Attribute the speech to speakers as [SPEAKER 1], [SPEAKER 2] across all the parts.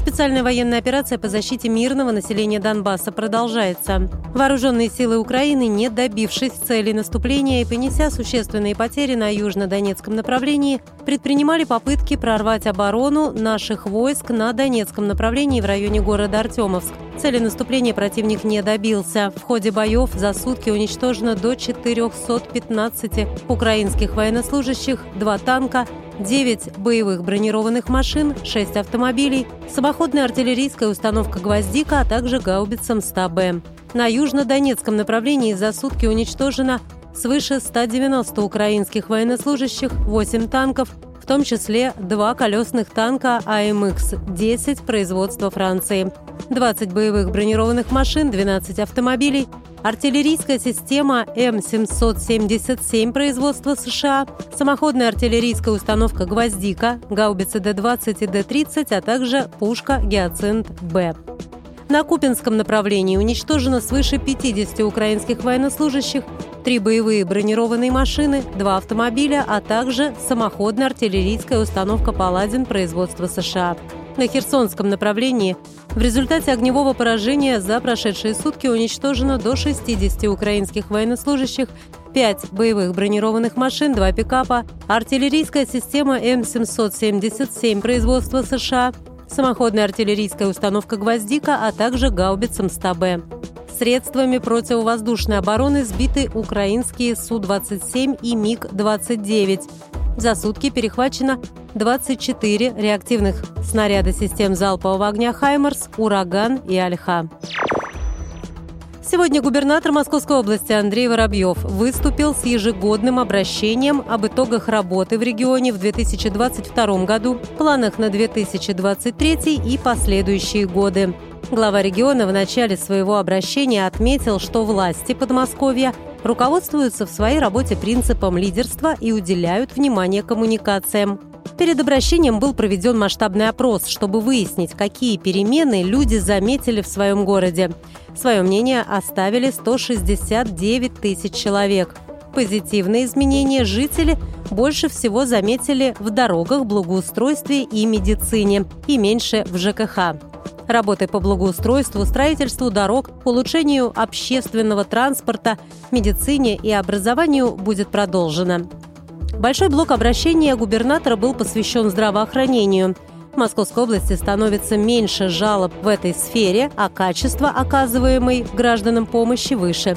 [SPEAKER 1] Специальная военная операция по защите мирного населения Донбасса продолжается. Вооруженные силы Украины, не добившись цели наступления и понеся существенные потери на южно-донецком направлении, предпринимали попытки прорвать оборону наших войск на Донецком направлении в районе города Артемовск. Цели наступления противник не добился. В ходе боев за сутки уничтожено до 415 украинских военнослужащих, два танка, 9 боевых бронированных машин, 6 автомобилей, самоходная артиллерийская установка «Гвоздика», а также гаубица МСТА-Б. На южно-донецком направлении за сутки уничтожено свыше 190 украинских военнослужащих, 8 танков, в том числе два колесных танка АМХ-10 производства Франции, 20 боевых бронированных машин, 12 автомобилей, артиллерийская система М777 производства США, самоходная артиллерийская установка «Гвоздика», гаубицы Д-20 и Д-30, а также пушка «Гиацинт-Б». На Купинском направлении уничтожено свыше 50 украинских военнослужащих, три боевые бронированные машины, два автомобиля, а также самоходная артиллерийская установка «Паладин» производства США. На Херсонском направлении в результате огневого поражения за прошедшие сутки уничтожено до 60 украинских военнослужащих, 5 боевых бронированных машин, 2 пикапа, артиллерийская система М777 производства США, самоходная артиллерийская установка «Гвоздика», а также гаубица МСТА-Б. Средствами противовоздушной обороны сбиты украинские Су-27 и МиГ-29. За сутки перехвачено 24 реактивных снаряда систем залпового огня «Хаймерс», «Ураган» и «Альха». Сегодня губернатор Московской области Андрей Воробьев выступил с ежегодным обращением об итогах работы в регионе в 2022 году, планах на 2023 и последующие годы. Глава региона в начале своего обращения отметил, что власти Подмосковья руководствуются в своей работе принципом лидерства и уделяют внимание коммуникациям. Перед обращением был проведен масштабный опрос, чтобы выяснить, какие перемены люди заметили в своем городе. Свое мнение оставили 169 тысяч человек. Позитивные изменения жители больше всего заметили в дорогах, благоустройстве и медицине, и меньше в ЖКХ. Работы по благоустройству, строительству дорог, улучшению общественного транспорта, медицине и образованию будет продолжено. Большой блок обращения губернатора был посвящен здравоохранению. В Московской области становится меньше жалоб в этой сфере, а качество оказываемой гражданам помощи выше.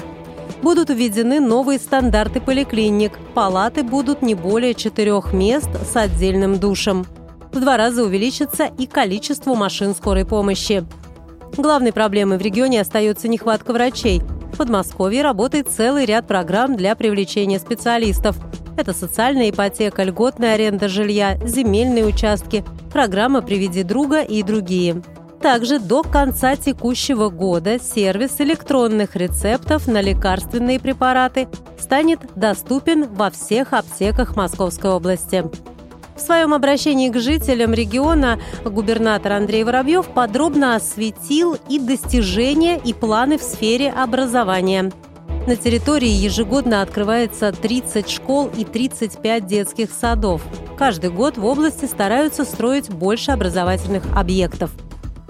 [SPEAKER 1] Будут введены новые стандарты поликлиник. Палаты будут не более четырех мест с отдельным душем в два раза увеличится и количество машин скорой помощи. Главной проблемой в регионе остается нехватка врачей. В Подмосковье работает целый ряд программ для привлечения специалистов. Это социальная ипотека, льготная аренда жилья, земельные участки, программа «Приведи друга» и другие. Также до конца текущего года сервис электронных рецептов на лекарственные препараты станет доступен во всех аптеках Московской области. В своем обращении к жителям региона губернатор Андрей Воробьев подробно осветил и достижения, и планы в сфере образования. На территории ежегодно открывается 30 школ и 35 детских садов. Каждый год в области стараются строить больше образовательных объектов.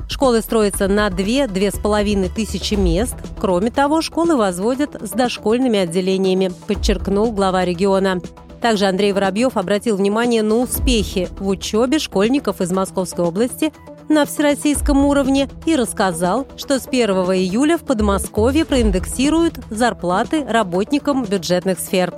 [SPEAKER 1] Школы строятся на 2-2,5 тысячи мест. Кроме того, школы возводят с дошкольными отделениями, подчеркнул глава региона. Также Андрей Воробьев обратил внимание на успехи в учебе школьников из Московской области на всероссийском уровне и рассказал, что с 1 июля в Подмосковье проиндексируют зарплаты работникам бюджетных сфер.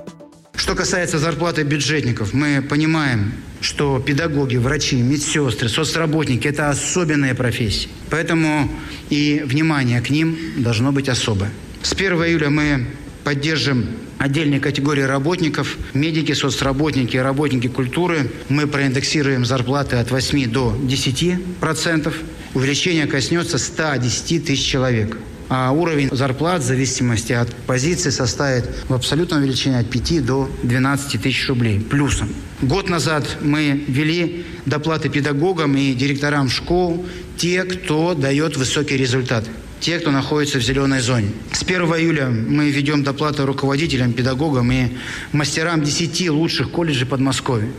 [SPEAKER 2] Что касается зарплаты бюджетников, мы понимаем, что педагоги, врачи, медсестры, соцработники – это особенные профессии. Поэтому и внимание к ним должно быть особое. С 1 июля мы поддержим отдельные категории работников, медики, соцработники, работники культуры. Мы проиндексируем зарплаты от 8 до 10 процентов. Увеличение коснется 110 тысяч человек. а уровень зарплат в зависимости от позиции составит в абсолютном величине от 5 до 12 тысяч рублей плюсом. Год назад мы ввели доплаты педагогам и директорам школ, те, кто дает высокий результат те, кто находится в зеленой зоне. С 1 июля мы ведем доплаты руководителям, педагогам и мастерам 10 лучших колледжей Подмосковья.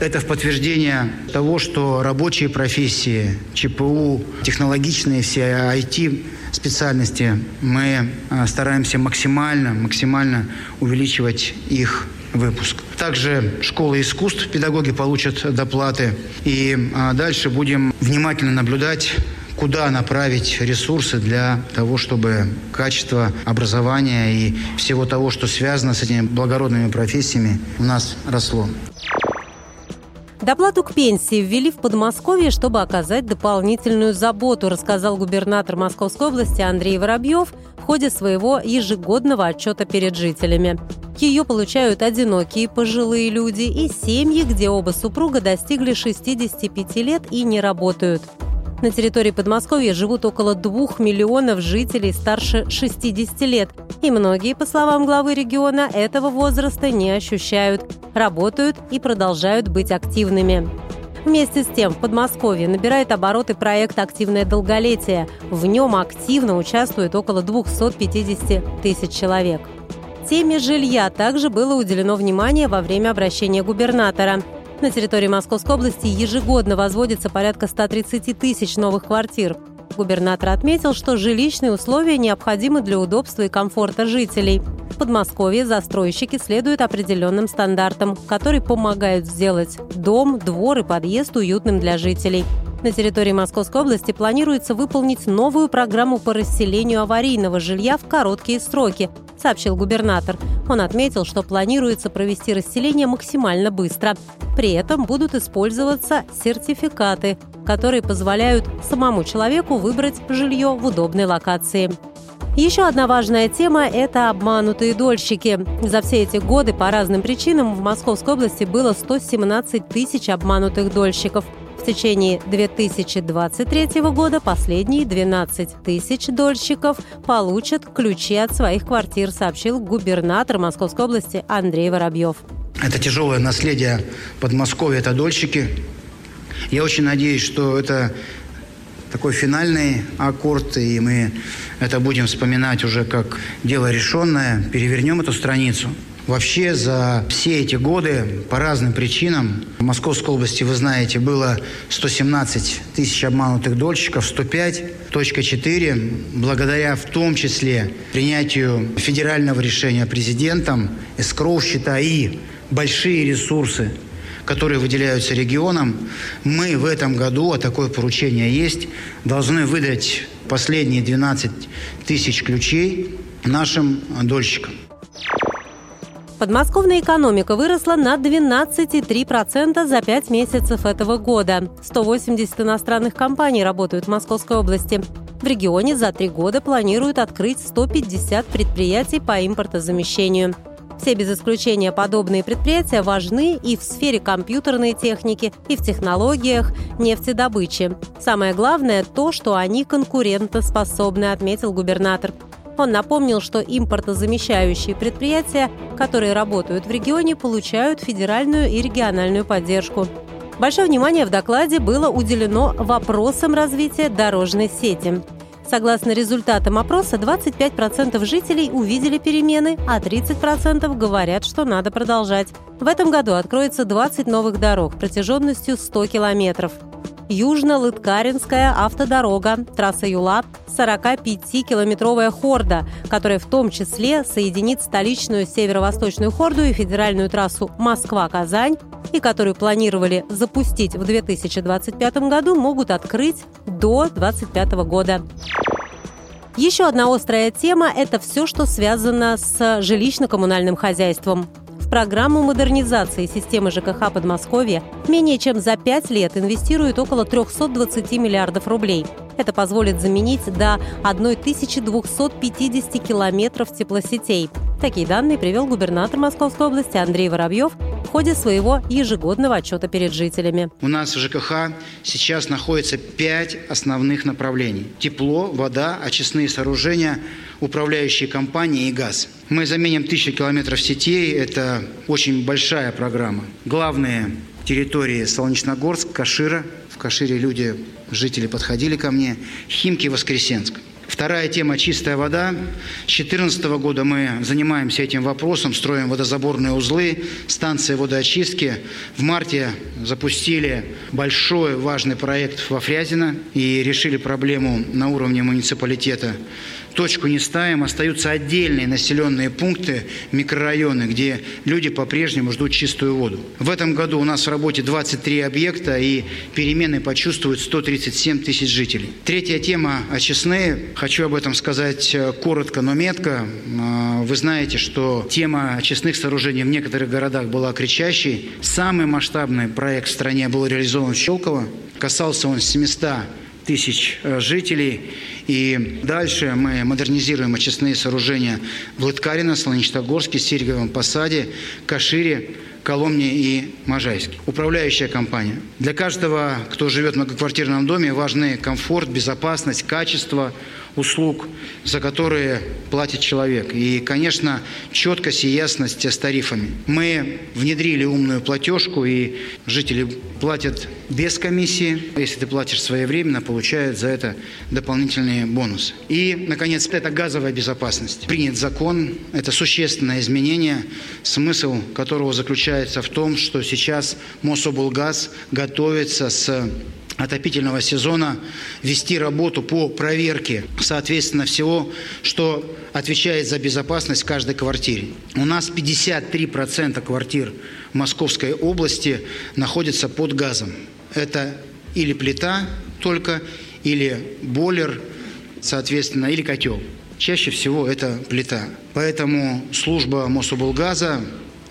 [SPEAKER 2] Это в подтверждение того, что рабочие профессии, ЧПУ, технологичные все IT-специальности, мы а, стараемся максимально, максимально увеличивать их выпуск. Также школы искусств педагоги получат доплаты. И а, дальше будем внимательно наблюдать куда направить ресурсы для того, чтобы качество образования и всего того, что связано с этими благородными профессиями, у нас росло.
[SPEAKER 1] Доплату к пенсии ввели в Подмосковье, чтобы оказать дополнительную заботу, рассказал губернатор Московской области Андрей Воробьев в ходе своего ежегодного отчета перед жителями. Ее получают одинокие пожилые люди и семьи, где оба супруга достигли 65 лет и не работают. На территории Подмосковья живут около двух миллионов жителей старше 60 лет, и многие, по словам главы региона, этого возраста не ощущают, работают и продолжают быть активными. Вместе с тем в Подмосковье набирает обороты проект «Активное долголетие». В нем активно участвует около 250 тысяч человек. Теме жилья также было уделено внимание во время обращения губернатора. На территории Московской области ежегодно возводится порядка 130 тысяч новых квартир. Губернатор отметил, что жилищные условия необходимы для удобства и комфорта жителей. В Подмосковье застройщики следуют определенным стандартам, которые помогают сделать дом, двор и подъезд уютным для жителей. На территории Московской области планируется выполнить новую программу по расселению аварийного жилья в короткие сроки, сообщил губернатор. Он отметил, что планируется провести расселение максимально быстро. При этом будут использоваться сертификаты, которые позволяют самому человеку выбрать жилье в удобной локации. Еще одна важная тема – это обманутые дольщики. За все эти годы по разным причинам в Московской области было 117 тысяч обманутых дольщиков – в течение 2023 года последние 12 тысяч дольщиков получат ключи от своих квартир, сообщил губернатор Московской области Андрей Воробьев.
[SPEAKER 2] Это тяжелое наследие Подмосковья, это дольщики. Я очень надеюсь, что это такой финальный аккорд, и мы это будем вспоминать уже как дело решенное. Перевернем эту страницу. Вообще за все эти годы по разным причинам в Московской области, вы знаете, было 117 тысяч обманутых дольщиков, 105.4, благодаря в том числе принятию федерального решения президентом, эскроу счета и большие ресурсы которые выделяются регионам, мы в этом году, а такое поручение есть, должны выдать последние 12 тысяч ключей нашим дольщикам.
[SPEAKER 1] Подмосковная экономика выросла на 12,3% за 5 месяцев этого года. 180 иностранных компаний работают в Московской области. В регионе за три года планируют открыть 150 предприятий по импортозамещению. Все без исключения подобные предприятия важны и в сфере компьютерной техники, и в технологиях нефтедобычи. Самое главное то, что они конкурентоспособны, отметил губернатор. Он напомнил, что импортозамещающие предприятия, которые работают в регионе, получают федеральную и региональную поддержку. Большое внимание в докладе было уделено вопросам развития дорожной сети. Согласно результатам опроса, 25% жителей увидели перемены, а 30% говорят, что надо продолжать. В этом году откроется 20 новых дорог протяженностью 100 километров. Южно-Лыткаринская автодорога, трасса Юла, 45-километровая хорда, которая в том числе соединит столичную северо-восточную хорду и федеральную трассу Москва-Казань, и которую планировали запустить в 2025 году, могут открыть до 2025 года. Еще одна острая тема – это все, что связано с жилищно-коммунальным хозяйством. Программу модернизации системы ЖКХ Подмосковья менее чем за пять лет инвестируют около 320 миллиардов рублей. Это позволит заменить до 1250 километров теплосетей. Такие данные привел губернатор Московской области Андрей Воробьев в ходе своего ежегодного отчета перед жителями.
[SPEAKER 2] У нас в ЖКХ сейчас находится пять основных направлений. Тепло, вода, очистные сооружения, управляющие компании и газ. Мы заменим тысячу километров сетей. Это очень большая программа. Главные территории Солнечногорск, Кашира. В Кашире люди, жители подходили ко мне. Химки, Воскресенск. Вторая тема – чистая вода. С 2014 года мы занимаемся этим вопросом, строим водозаборные узлы, станции водоочистки. В марте запустили большой важный проект во Фрязино и решили проблему на уровне муниципалитета точку не ставим, остаются отдельные населенные пункты, микрорайоны, где люди по-прежнему ждут чистую воду. В этом году у нас в работе 23 объекта и перемены почувствуют 137 тысяч жителей. Третья тема – очистные. Хочу об этом сказать э, коротко, но метко. А, вы знаете, что тема очистных сооружений в некоторых городах была кричащей. Самый масштабный проект в стране был реализован в Щелково. Касался он 700 тысяч э, жителей. И дальше мы модернизируем очистные сооружения в Лыткарино, Солонечногорске, Сереговом Посаде, Кашире, Коломне и Можайске. Управляющая компания. Для каждого, кто живет в многоквартирном доме, важны комфорт, безопасность, качество, услуг, за которые платит человек. И, конечно, четкость и ясность с тарифами. Мы внедрили умную платежку, и жители платят без комиссии. Если ты платишь своевременно, получают за это дополнительные бонусы. И, наконец, это газовая безопасность. Принят закон, это существенное изменение, смысл которого заключается в том, что сейчас Мособлгаз готовится с отопительного сезона вести работу по проверке, соответственно, всего, что отвечает за безопасность каждой квартире. У нас 53% квартир Московской области находятся под газом. Это или плита только, или бойлер, соответственно, или котел. Чаще всего это плита. Поэтому служба Мособлгаза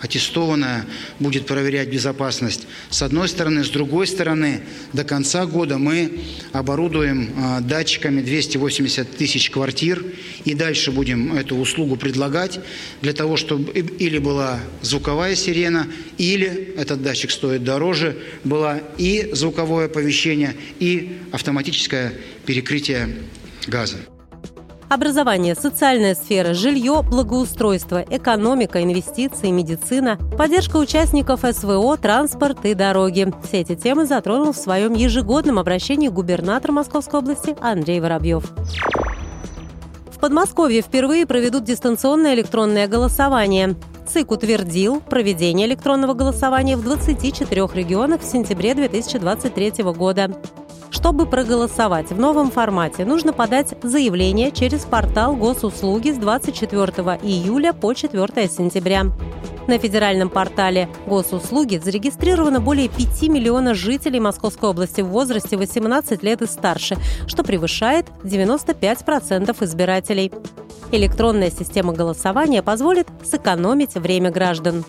[SPEAKER 2] аттестованная будет проверять безопасность. С одной стороны, с другой стороны, до конца года мы оборудуем а, датчиками 280 тысяч квартир и дальше будем эту услугу предлагать для того, чтобы или была звуковая сирена, или этот датчик стоит дороже, была и звуковое оповещение, и автоматическое перекрытие газа.
[SPEAKER 1] Образование, социальная сфера, жилье, благоустройство, экономика, инвестиции, медицина, поддержка участников СВО, транспорт и дороги. Все эти темы затронул в своем ежегодном обращении губернатор Московской области Андрей Воробьев. В Подмосковье впервые проведут дистанционное электронное голосование. ЦИК утвердил проведение электронного голосования в 24 регионах в сентябре 2023 года. Чтобы проголосовать в новом формате, нужно подать заявление через портал госуслуги с 24 июля по 4 сентября. На федеральном портале госуслуги зарегистрировано более 5 миллионов жителей Московской области в возрасте 18 лет и старше, что превышает 95% избирателей. Электронная система голосования позволит сэкономить время граждан.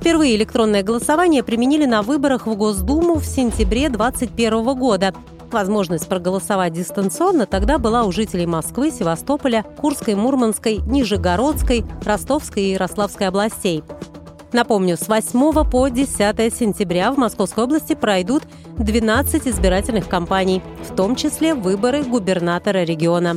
[SPEAKER 1] Впервые электронное голосование применили на выборах в Госдуму в сентябре 2021 года. Возможность проголосовать дистанционно тогда была у жителей Москвы, Севастополя, Курской, Мурманской, Нижегородской, Ростовской и Ярославской областей. Напомню, с 8 по 10 сентября в Московской области пройдут 12 избирательных кампаний, в том числе выборы губернатора региона.